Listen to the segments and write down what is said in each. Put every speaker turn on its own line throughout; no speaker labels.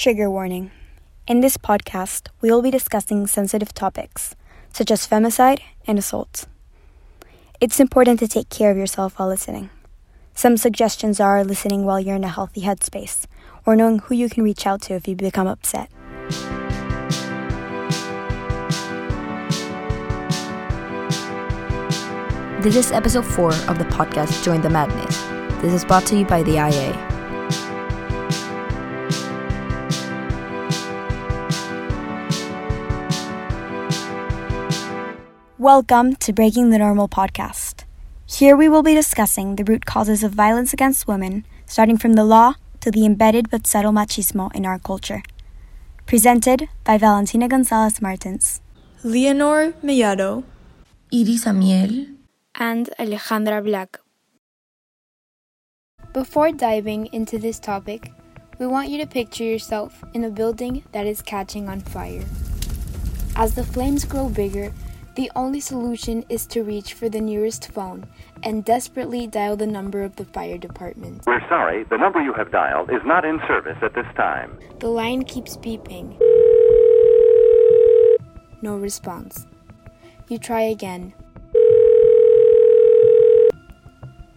Trigger warning. In this podcast, we will be discussing sensitive topics, such as femicide and assault. It's important to take care of yourself while listening. Some suggestions are listening while you're in a healthy headspace, or knowing who you can reach out to if you become upset.
This is episode 4 of the podcast Join the Madness. This is brought to you by the IA.
Welcome to Breaking the Normal podcast. Here we will be discussing the root causes of violence against women, starting from the law to the embedded but subtle machismo in our culture. Presented by Valentina Gonzalez Martins,
Leonor Mellado,
Iris Amiel,
and Alejandra Black. Before diving into this topic, we want you to picture yourself in a building that is catching on fire. As the flames grow bigger, the only solution is to reach for the nearest phone and desperately dial the number of the fire department.
We're sorry, the number you have dialed is not in service at this time.
The line keeps beeping. No response. You try again.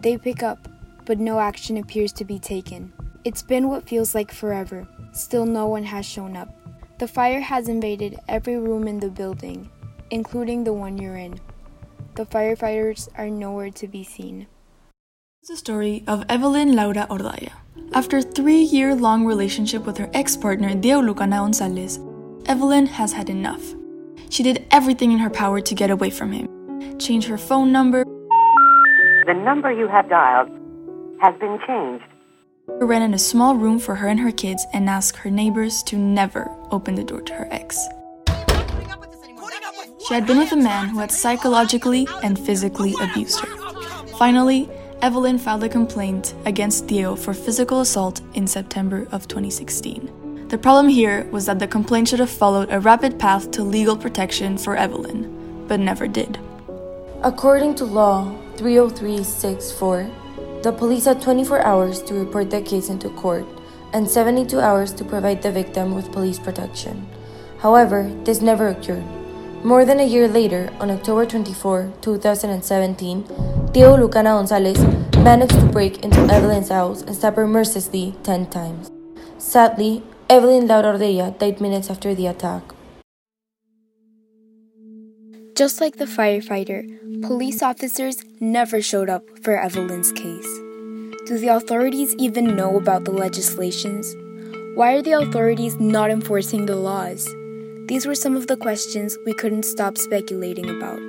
They pick up, but no action appears to be taken. It's been what feels like forever. Still, no one has shown up. The fire has invaded every room in the building, including the one you're in. The firefighters are nowhere to be seen.
It's the story of Evelyn Laura Ordaya. After a three-year long relationship with her ex-partner Diego Lucana Gonzalez, Evelyn has had enough. She did everything in her power to get away from him. Change her phone number.
The number you have dialed has been changed.
Rent in a small room for her and her kids and asked her neighbors to never open the door to her ex. She had been with a man who had psychologically and physically abused her. Finally, Evelyn filed a complaint against Theo for physical assault in September of 2016. The problem here was that the complaint should have followed a rapid path to legal protection for Evelyn, but never did.
According to Law 30364, the police had 24 hours to report the case into court and 72 hours to provide the victim with police protection. However, this never occurred. More than a year later, on October 24, 2017, Theo Lucana Gonzalez managed to break into Evelyn's house and stab her mercilessly 10 times. Sadly, Evelyn Laura died minutes after the attack.
Just like the firefighter, police officers never showed up for Evelyn's case. Do the authorities even know about the legislations? Why are the authorities not enforcing the laws? These were some of the questions we couldn't stop speculating about.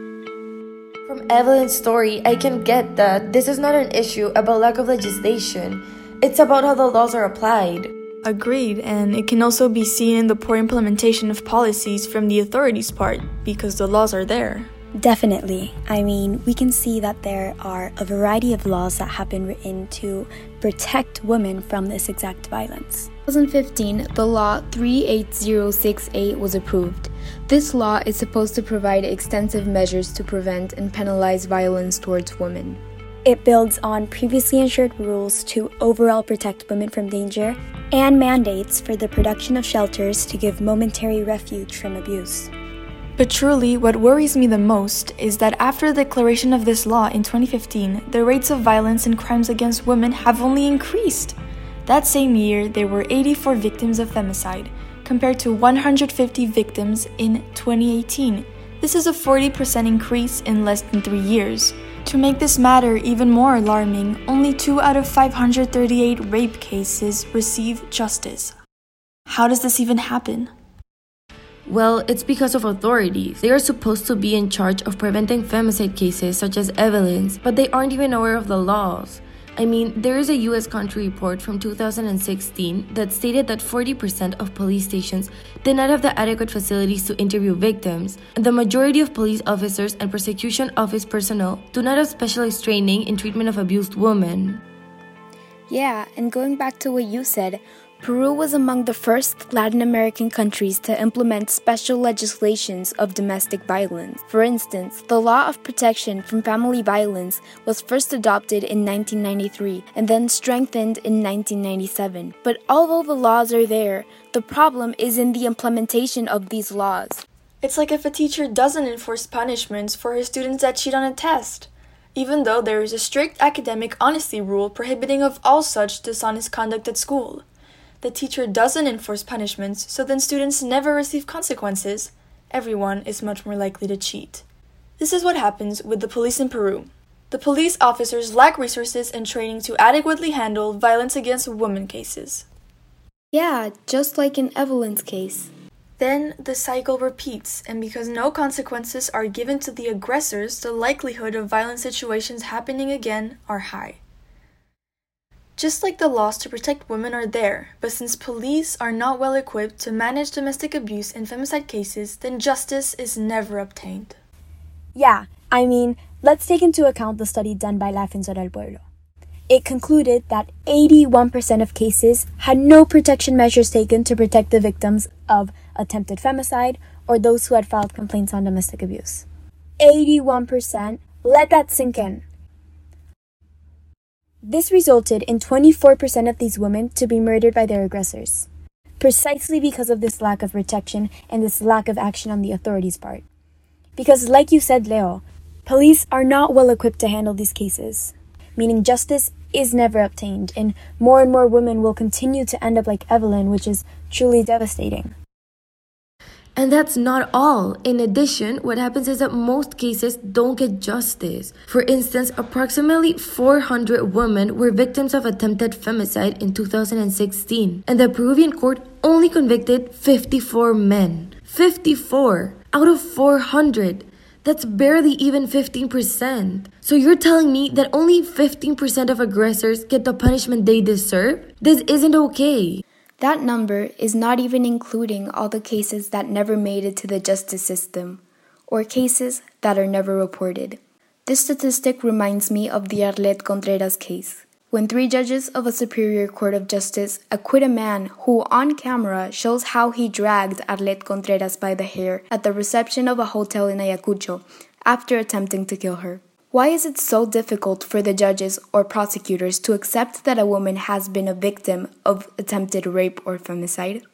From Evelyn's story, I can get that this is not an issue about lack of legislation. It's about how the laws are applied.
Agreed, and it can also be seen in the poor implementation of policies from the authorities' part, because the laws are there.
Definitely. I mean, we can see that there are a variety of laws that have been written to protect women from this exact violence. 2015, the law 38068 was approved. This law is supposed to provide extensive measures to prevent and penalize violence towards women. It builds on previously ensured rules to overall protect women from danger and mandates for the production of shelters to give momentary refuge from abuse.
But truly, what worries me the most is that after the declaration of this law in 2015, the rates of violence and crimes against women have only increased. That same year, there were 84 victims of femicide, compared to 150 victims in 2018. This is a 40% increase in less than three years. To make this matter even more alarming, only 2 out of 538 rape cases receive justice. How does this even happen?
Well, it's because of authorities. They are supposed to be in charge of preventing femicide cases such as Evelyn's, but they aren't even aware of the laws. I mean, there is a US country report from 2016 that stated that 40% of police stations did not have the adequate facilities to interview victims, and the majority of police officers and prosecution office personnel do not have specialized training in treatment of abused women.
Yeah, and going back to what you said, Peru was among the first Latin American countries to implement special legislations of domestic violence. For instance, the Law of Protection from Family Violence was first adopted in 1993 and then strengthened in 1997. But although the laws are there, the problem is in the implementation of these laws.
It's like if a teacher doesn't enforce punishments for her students that cheat on a test. Even though there is a strict academic honesty rule prohibiting of all such dishonest conduct at school the teacher doesn't enforce punishments, so then students never receive consequences, everyone is much more likely to cheat. This is what happens with the police in Peru. The police officers lack resources and training to adequately handle violence against women cases.
Yeah, just like in Evelyn's case.
Then the cycle repeats, and because no consequences are given to the aggressors, the likelihood of violent situations happening again are high. Just like the laws to protect women are there, but since police are not well equipped to manage domestic abuse and femicide cases, then justice is never obtained.
Yeah, I mean, let's take into account the study done by La Defensoría del Pueblo. It concluded that 81% of cases had no protection measures taken to protect the victims of attempted femicide or those who had filed complaints on domestic abuse. 81%. Let that sink in. This resulted in 24% of these women to be murdered by their aggressors, precisely because of this lack of protection and this lack of action on the authorities' part. Because, like you said, Leo, police are not well equipped to handle these cases, meaning justice is never obtained, and more and more women will continue to end up like Evelyn, which is truly devastating.
And that's not all. In addition, what happens is that most cases don't get justice. For instance, approximately 400 women were victims of attempted femicide in 2016, and the Peruvian court only convicted 54 men. 54 out of 400. That's barely even 15%. So you're telling me that only 15% of aggressors get the punishment they deserve? This isn't okay.
That number is not even including all the cases that never made it to the justice system, or cases that are never reported. This statistic reminds me of the Arlette Contreras case, when three judges of a superior court of justice acquit a man who, on camera, shows how he dragged Arlette Contreras by the hair at the reception of a hotel in Ayacucho after attempting to kill her. Why is it so difficult for the judges or prosecutors to accept that a woman has been a victim of attempted rape or femicide?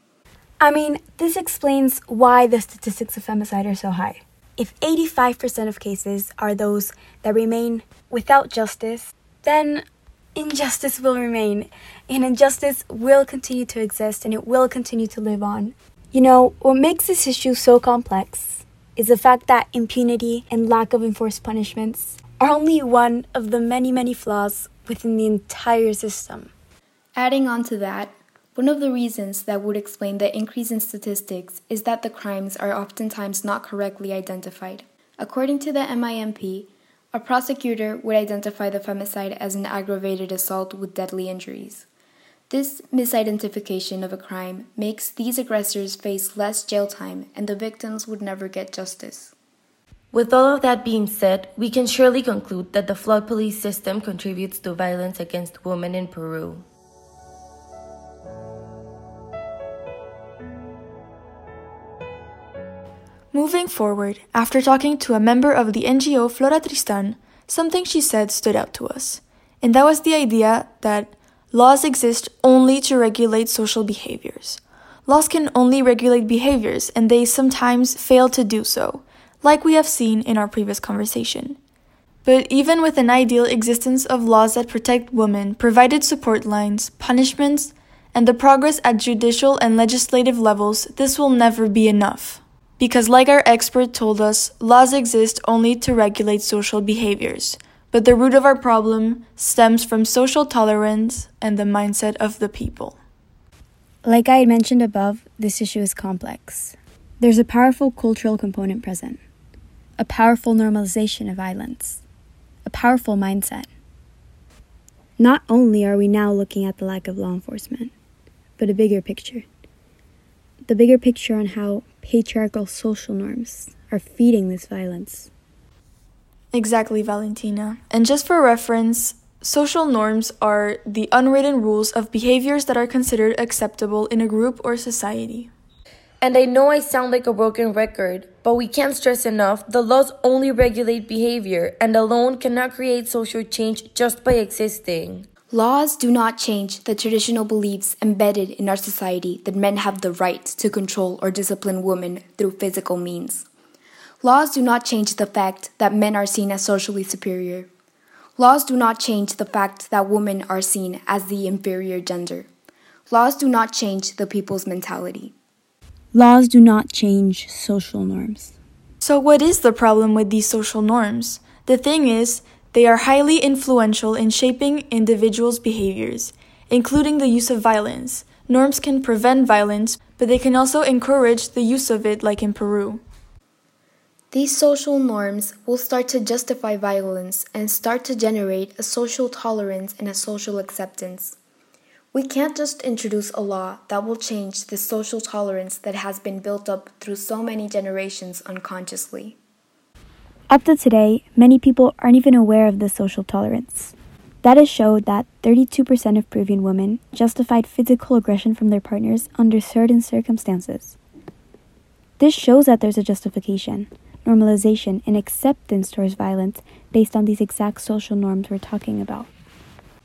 I mean, this explains why the statistics of femicide are so high. If 85% of cases are those that remain without justice, then injustice will remain, and injustice will continue to exist and it will continue to live on. You know, what makes this issue so complex is the fact that impunity and lack of enforced punishments are only one of the many, many flaws within the entire system.
Adding on to that, one of the reasons that would explain the increase in statistics is that the crimes are oftentimes not correctly identified. According to the MIMP, a prosecutor would identify the femicide as an aggravated assault with deadly injuries. This misidentification of a crime makes these aggressors face less jail time and the victims would never get justice.
With all of that being said, we can surely conclude that the flawed police system contributes to violence against women in Peru.
Moving forward, after talking to a member of the NGO Flora Tristan, something she said stood out to us, and that was the idea that laws exist only to regulate social behaviors. Laws can only regulate behaviors, and they sometimes fail to do so like we have seen in our previous conversation. But even with an ideal existence of laws that protect women, provided support lines, punishments, and the progress at judicial and legislative levels, this will never be enough. Because, like our expert told us, laws exist only to regulate social behaviors. But the root of our problem stems from social tolerance and the mindset of the people.
Like I had mentioned above, this issue is complex. There's a powerful cultural component present a powerful normalization of violence, a powerful mindset. Not only are we now looking at the lack of law enforcement, but a bigger picture. The bigger picture on how patriarchal social norms are feeding this violence.
Exactly, Valentina. And just for reference, Social norms are the unwritten rules of behaviors that are considered acceptable in a group or society.
And I know I sound like a broken record, but we can't stress enough the laws only regulate behavior and alone cannot create social change just by existing.
Laws do not change the traditional beliefs embedded in our society that men have the right to control or discipline women through physical means. Laws do not change the fact that men are seen as socially superior. Laws do not change the fact that women are seen as the inferior gender. Laws do not change the people's mentality.
Laws do not change social norms.
So, what is the problem with these social norms? The thing is, they are highly influential in shaping individuals' behaviors, including the use of violence. Norms can prevent violence, but they can also encourage the use of it, like in Peru.
These social norms will start to justify violence and start to generate a social tolerance and a social acceptance. We can't just introduce a law that will change the social tolerance that has been built up through so many generations unconsciously.
Up to today, many people aren't even aware of this social tolerance. Data showed that 32% of Peruvian women justified physical aggression from their partners under certain circumstances. This shows that there's a justification, normalization, and acceptance towards violence based on these exact social norms we're talking about.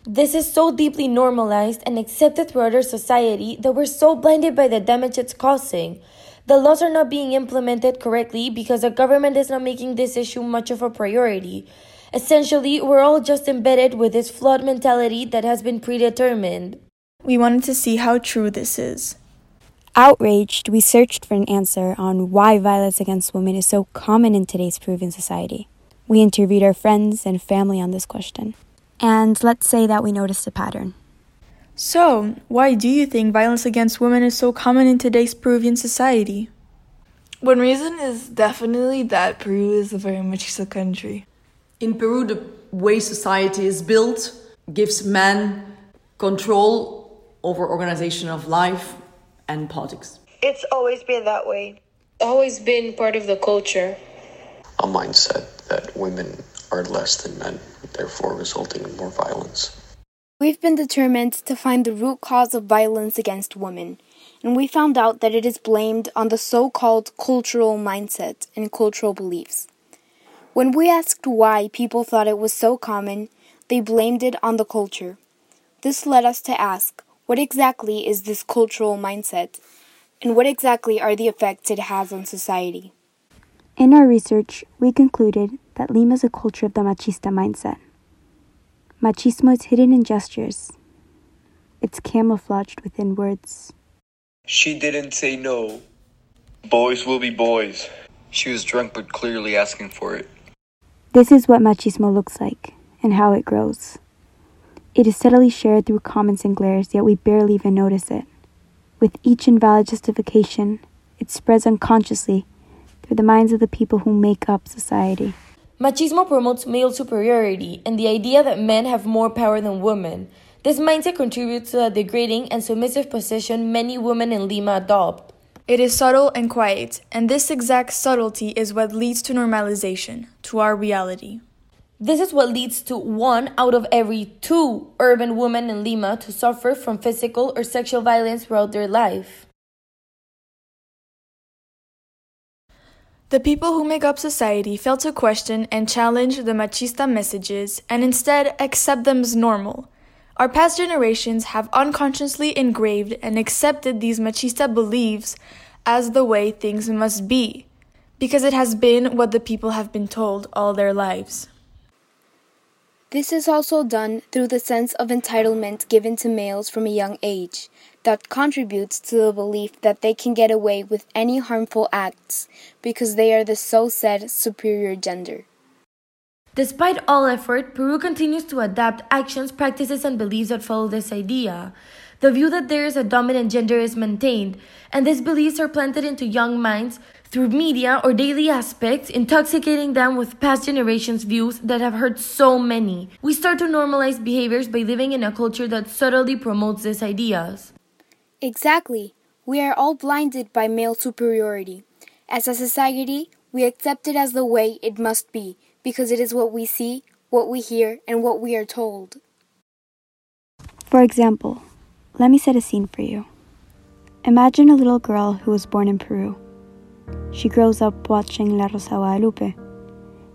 This is so deeply normalized and accepted throughout our society that we're so blinded by the damage it's causing. The laws are not being implemented correctly because the government is not making this issue much of a priority. Essentially, we're all just embedded with this flawed mentality that has been predetermined.
We wanted to see how true this is.
Outraged, we searched for an answer on why violence against women is so common in today's Peruvian society. We interviewed our friends and family on this question. And let's say that we noticed a pattern.
So, why do you think violence against women is so common in today's Peruvian society?
One reason is definitely that Peru is a very machista country.
In Peru, the way society is built gives men control over organization of life and politics.
It's always been that way.
Always been part of the culture.
A mindset that women are less than men, therefore resulting in more violence.
We've been determined to find the root cause of violence against women, and we found out that it is blamed on the so called cultural mindset and cultural beliefs. When we asked why people thought it was so common, they blamed it on the culture. This led us to ask what exactly is this cultural mindset, and what exactly are the effects it has on society?
In our research, we concluded that Lima is a culture of the machista mindset. Machismo is hidden in gestures, it's camouflaged within words.
She didn't say no.
Boys will be boys.
She was drunk but clearly asking for it.
This is what machismo looks like and how it grows. It is subtly shared through comments and glares, yet we barely even notice it. With each invalid justification, it spreads unconsciously through the minds of the people who make up society.
Machismo promotes male superiority and the idea that men have more power than women. This mindset contributes to the degrading and submissive position many women in Lima adopt.
It is subtle and quiet, and this exact subtlety is what leads to normalization, to our reality.
This is what leads to one out of every two urban women in Lima to suffer from physical or sexual violence throughout their life.
The people who make up society fail to question and challenge the machista messages and instead accept them as normal. Our past generations have unconsciously engraved and accepted these machista beliefs as the way things must be, because it has been what the people have been told all their lives.
This is also done through the sense of entitlement given to males from a young age that contributes to the belief that they can get away with any harmful acts because they are the so said superior gender.
Despite all effort, Peru continues to adapt actions, practices, and beliefs that follow this idea. The view that there is a dominant gender is maintained, and these beliefs are planted into young minds through media or daily aspects, intoxicating them with past generations' views that have hurt so many. We start to normalize behaviors by living in a culture that subtly promotes these ideas.
Exactly. We are all blinded by male superiority. As a society, we accept it as the way it must be because it is what we see, what we hear, and what we are told.
For example, let me set a scene for you. Imagine a little girl who was born in Peru. She grows up watching La Rosa Guadalupe,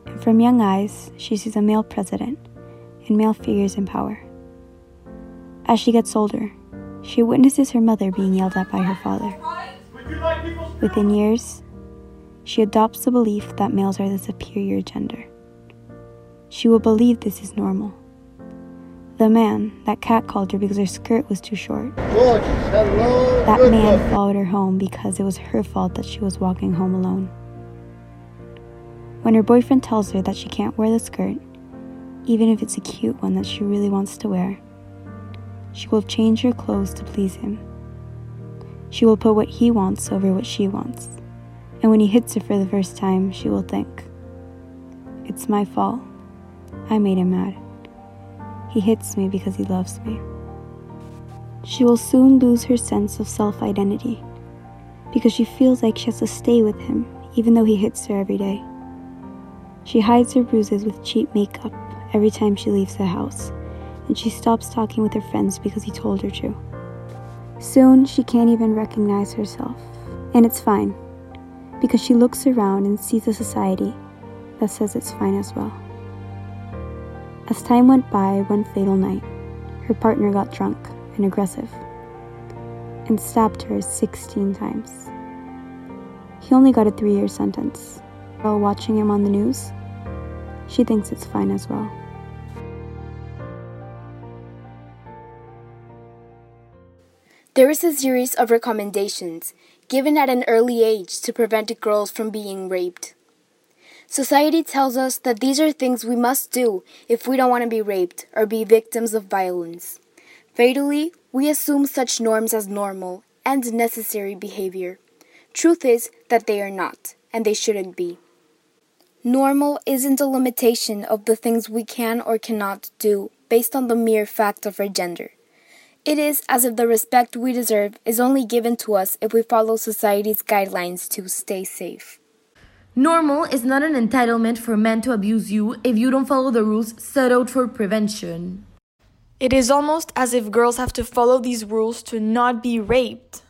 and from young eyes, she sees a male president and male figures in power. As she gets older, she witnesses her mother being yelled at by her father. Within years, she adopts the belief that males are the superior gender. She will believe this is normal. The man that catcalled her because her skirt was too short. That man followed her home because it was her fault that she was walking home alone. When her boyfriend tells her that she can't wear the skirt, even if it's a cute one that she really wants to wear, she will change her clothes to please him. She will put what he wants over what she wants. And when he hits her for the first time, she will think, It's my fault. I made him mad. He hits me because he loves me. She will soon lose her sense of self identity because she feels like she has to stay with him even though he hits her every day. She hides her bruises with cheap makeup every time she leaves the house, and she stops talking with her friends because he told her to. Soon, she can't even recognize herself, and it's fine because she looks around and sees a society that says it's fine as well. As time went by one fatal night, her partner got drunk and aggressive and stabbed her 16 times. He only got a three year sentence. While watching him on the news, she thinks it's fine as well.
There is a series of recommendations given at an early age to prevent girls from being raped. Society tells us that these are things we must do if we don't want to be raped or be victims of violence. Fatally, we assume such norms as normal and necessary behavior. Truth is that they are not, and they shouldn't be. Normal isn't a limitation of the things we can or cannot do based on the mere fact of our gender. It is as if the respect we deserve is only given to us if we follow society's guidelines to stay safe.
Normal is not an entitlement for men to abuse you if you don't follow the rules set out for prevention.
It is almost as if girls have to follow these rules to not be raped.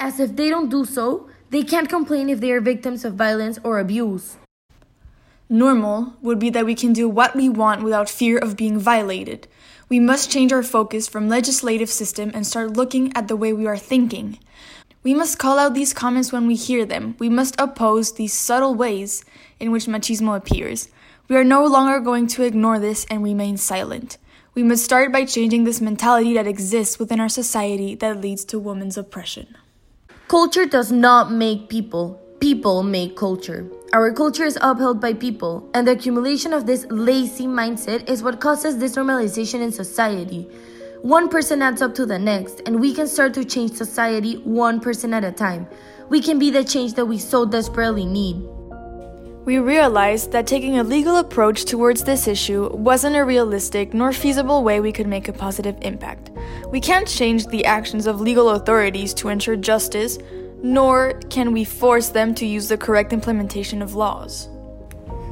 As if they don't do so, they can't complain if they are victims of violence or abuse.
Normal would be that we can do what we want without fear of being violated. We must change our focus from legislative system and start looking at the way we are thinking. We must call out these comments when we hear them. We must oppose these subtle ways in which machismo appears. We are no longer going to ignore this and remain silent. We must start by changing this mentality that exists within our society that leads to women's oppression.
Culture does not make people, people make culture. Our culture is upheld by people, and the accumulation of this lazy mindset is what causes this normalization in society. One person adds up to the next, and we can start to change society one person at a time. We can be the change that we so desperately need.
We realized that taking a legal approach towards this issue wasn't a realistic nor feasible way we could make a positive impact. We can't change the actions of legal authorities to ensure justice, nor can we force them to use the correct implementation of laws.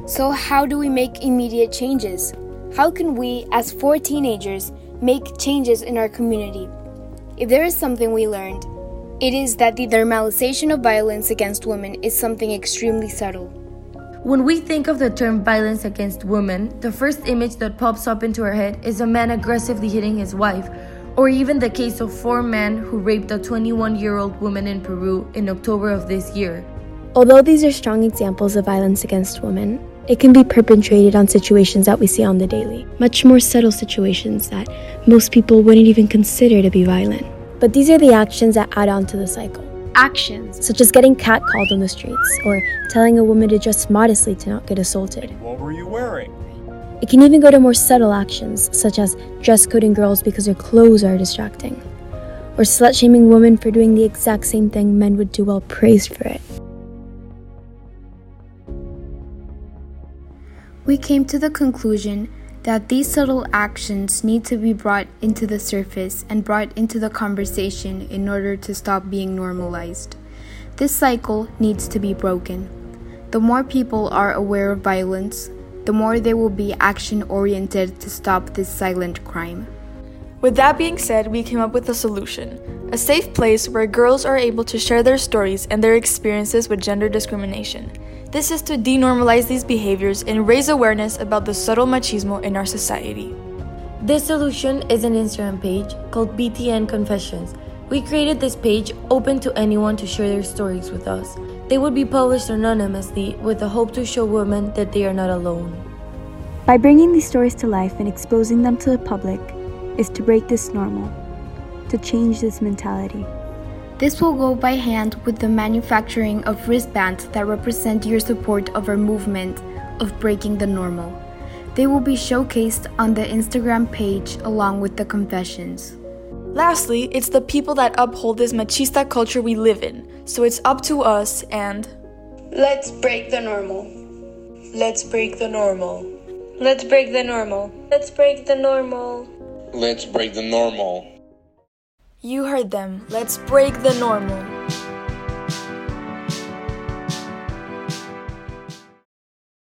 So, how do we make immediate changes? How can we, as four teenagers, make changes in our community. If there is something we learned, it is that the normalization of violence against women is something extremely subtle.
When we think of the term violence against women, the first image that pops up into our head is a man aggressively hitting his wife, or even the case of four men who raped a 21 year old woman in Peru in October of this year.
Although these are strong examples of violence against women, it can be perpetrated on situations that we see on the daily, much more subtle situations that most people wouldn't even consider to be violent. But these are the actions that add on to the cycle. Actions such as getting catcalled on the streets or telling a woman to dress modestly to not get assaulted.
What were you wearing?
It can even go to more subtle actions such as dress coding girls because their clothes are distracting, or slut shaming women for doing the exact same thing men would do while praised for it.
we came to the conclusion that these subtle actions need to be brought into the surface and brought into the conversation in order to stop being normalized. This cycle needs to be broken. The more people are aware of violence, the more they will be action oriented to stop this silent crime.
With that being said, we came up with a solution a safe place where girls are able to share their stories and their experiences with gender discrimination. This is to denormalize these behaviors and raise awareness about the subtle machismo in our society.
This solution is an Instagram page called BTN Confessions. We created this page open to anyone to share their stories with us. They would be published anonymously with the hope to show women that they are not alone.
By bringing these stories to life and exposing them to the public is to break this normal, to change this mentality.
This will go by hand with the manufacturing of wristbands that represent your support of our movement of breaking the normal. They will be showcased on the Instagram page along with the confessions.
Lastly, it's the people that uphold this machista culture we live in, so it's up to us and.
Let's break the normal.
Let's break the normal. Let's break the normal. Let's break the normal.
Let's break the normal.
You heard them. Let's break the normal.